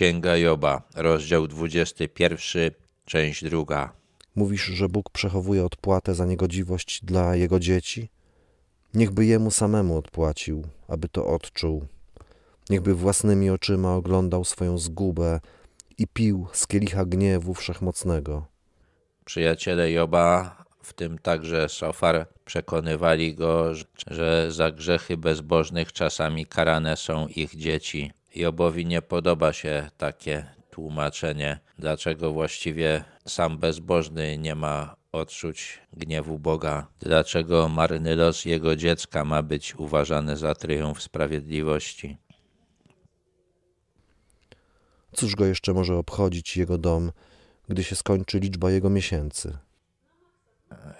Księga Joba, rozdział 21, część druga. Mówisz, że Bóg przechowuje odpłatę za niegodziwość dla jego dzieci? Niechby jemu samemu odpłacił, aby to odczuł. Niechby własnymi oczyma oglądał swoją zgubę i pił z kielicha gniewu wszechmocnego. Przyjaciele Joba, w tym także Sofar, przekonywali go, że za grzechy bezbożnych czasami karane są ich dzieci. Jobowi nie podoba się takie tłumaczenie, dlaczego właściwie sam bezbożny nie ma odczuć gniewu Boga, dlaczego marny los jego dziecka ma być uważany za triumf sprawiedliwości. Cóż go jeszcze może obchodzić jego dom, gdy się skończy liczba jego miesięcy?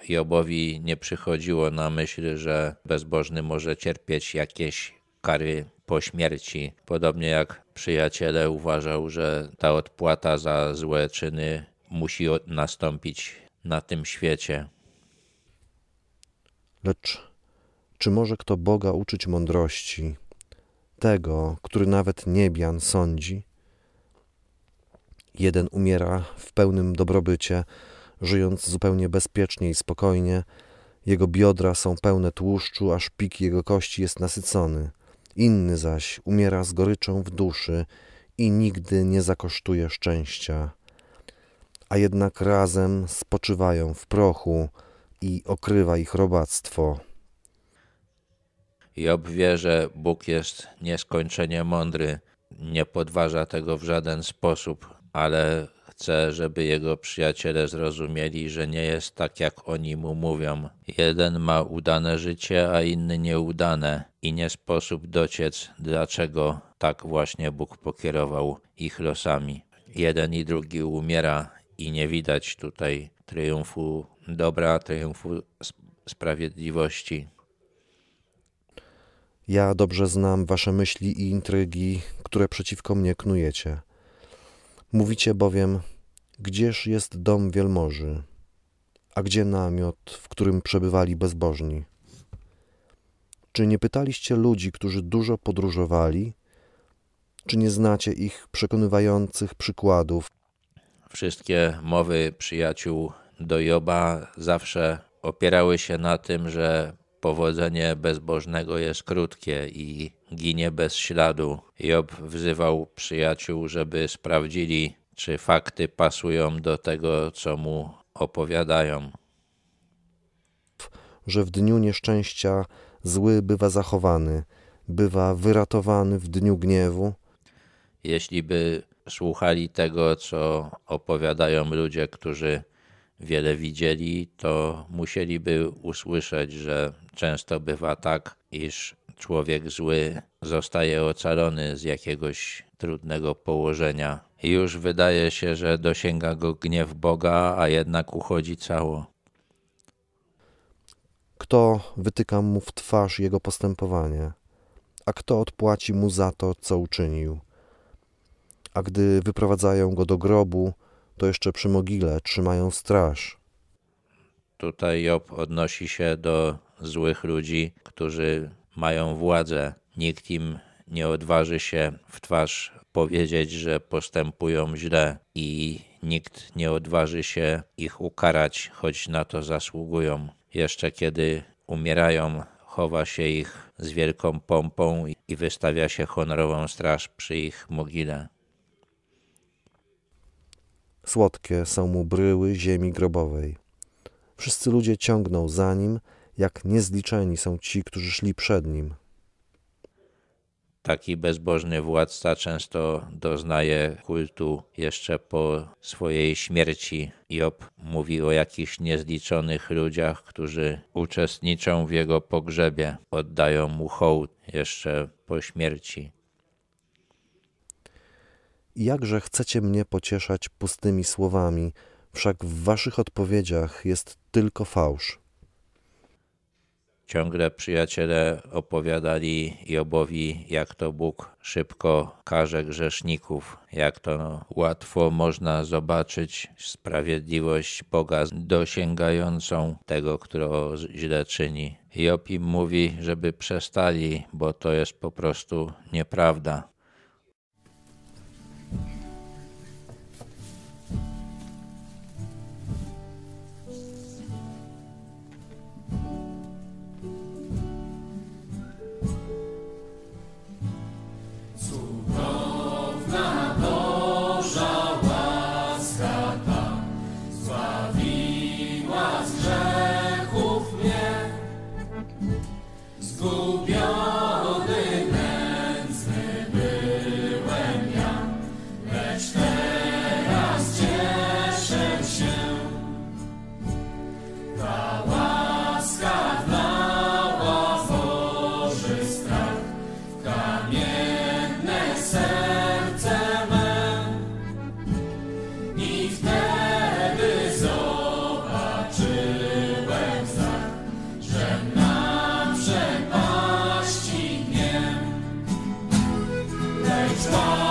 Jobowi nie przychodziło na myśl, że bezbożny może cierpieć jakieś kary po śmierci. Podobnie jak przyjaciele uważał, że ta odpłata za złe czyny musi nastąpić na tym świecie. Lecz czy może kto Boga uczyć mądrości, tego, który nawet niebian sądzi? Jeden umiera w pełnym dobrobycie, żyjąc zupełnie bezpiecznie i spokojnie. Jego biodra są pełne tłuszczu, aż pik jego kości jest nasycony. Inny zaś umiera z goryczą w duszy i nigdy nie zakosztuje szczęścia. A jednak razem spoczywają w prochu i okrywa ich robactwo. Job wie, że Bóg jest nieskończenie mądry, nie podważa tego w żaden sposób, ale chce, żeby jego przyjaciele zrozumieli, że nie jest tak, jak oni mu mówią. Jeden ma udane życie, a inny nieudane, i nie sposób dociec, dlaczego tak właśnie Bóg pokierował ich losami. Jeden i drugi umiera, i nie widać tutaj triumfu dobra, triumfu sprawiedliwości. Ja dobrze znam wasze myśli i intrygi, które przeciwko mnie knujecie. Mówicie bowiem, gdzież jest dom wielmoży, a gdzie namiot, w którym przebywali bezbożni? Czy nie pytaliście ludzi, którzy dużo podróżowali? Czy nie znacie ich przekonywających przykładów? Wszystkie mowy przyjaciół do Joba zawsze opierały się na tym, że powodzenie bezbożnego jest krótkie i ginie bez śladu. Job wzywał przyjaciół, żeby sprawdzili, czy fakty pasują do tego, co mu opowiadają. Że w dniu nieszczęścia zły bywa zachowany, bywa wyratowany w dniu gniewu. Jeśli by słuchali tego, co opowiadają ludzie, którzy wiele widzieli, to musieliby usłyszeć, że często bywa tak, iż człowiek zły zostaje ocalony z jakiegoś trudnego położenia. Już wydaje się, że dosięga go gniew Boga, a jednak uchodzi cało. Kto wytyka mu w twarz jego postępowanie, a kto odpłaci mu za to, co uczynił? A gdy wyprowadzają go do grobu, to jeszcze przy mogile trzymają straż. Tutaj Job odnosi się do złych ludzi, którzy mają władzę. Nikt im nie odważy się w twarz powiedzieć, że postępują źle i nikt nie odważy się ich ukarać, choć na to zasługują. Jeszcze kiedy umierają, chowa się ich z wielką pompą i wystawia się honorową straż przy ich mogile. Słodkie są mu bryły ziemi grobowej. Wszyscy ludzie ciągną za nim, jak niezliczeni są ci, którzy szli przed nim. Taki bezbożny władca często doznaje kultu jeszcze po swojej śmierci. Job mówi o jakichś niezliczonych ludziach, którzy uczestniczą w jego pogrzebie, oddają mu hołd jeszcze po śmierci. Jakże chcecie mnie pocieszać pustymi słowami, wszak w waszych odpowiedziach jest tylko fałsz. Ciągle przyjaciele opowiadali Jobowi, jak to Bóg szybko karze grzeszników, jak to łatwo można zobaczyć sprawiedliwość Boga dosięgającą tego, kto źle czyni. Job im mówi, żeby przestali, bo to jest po prostu nieprawda. Stop.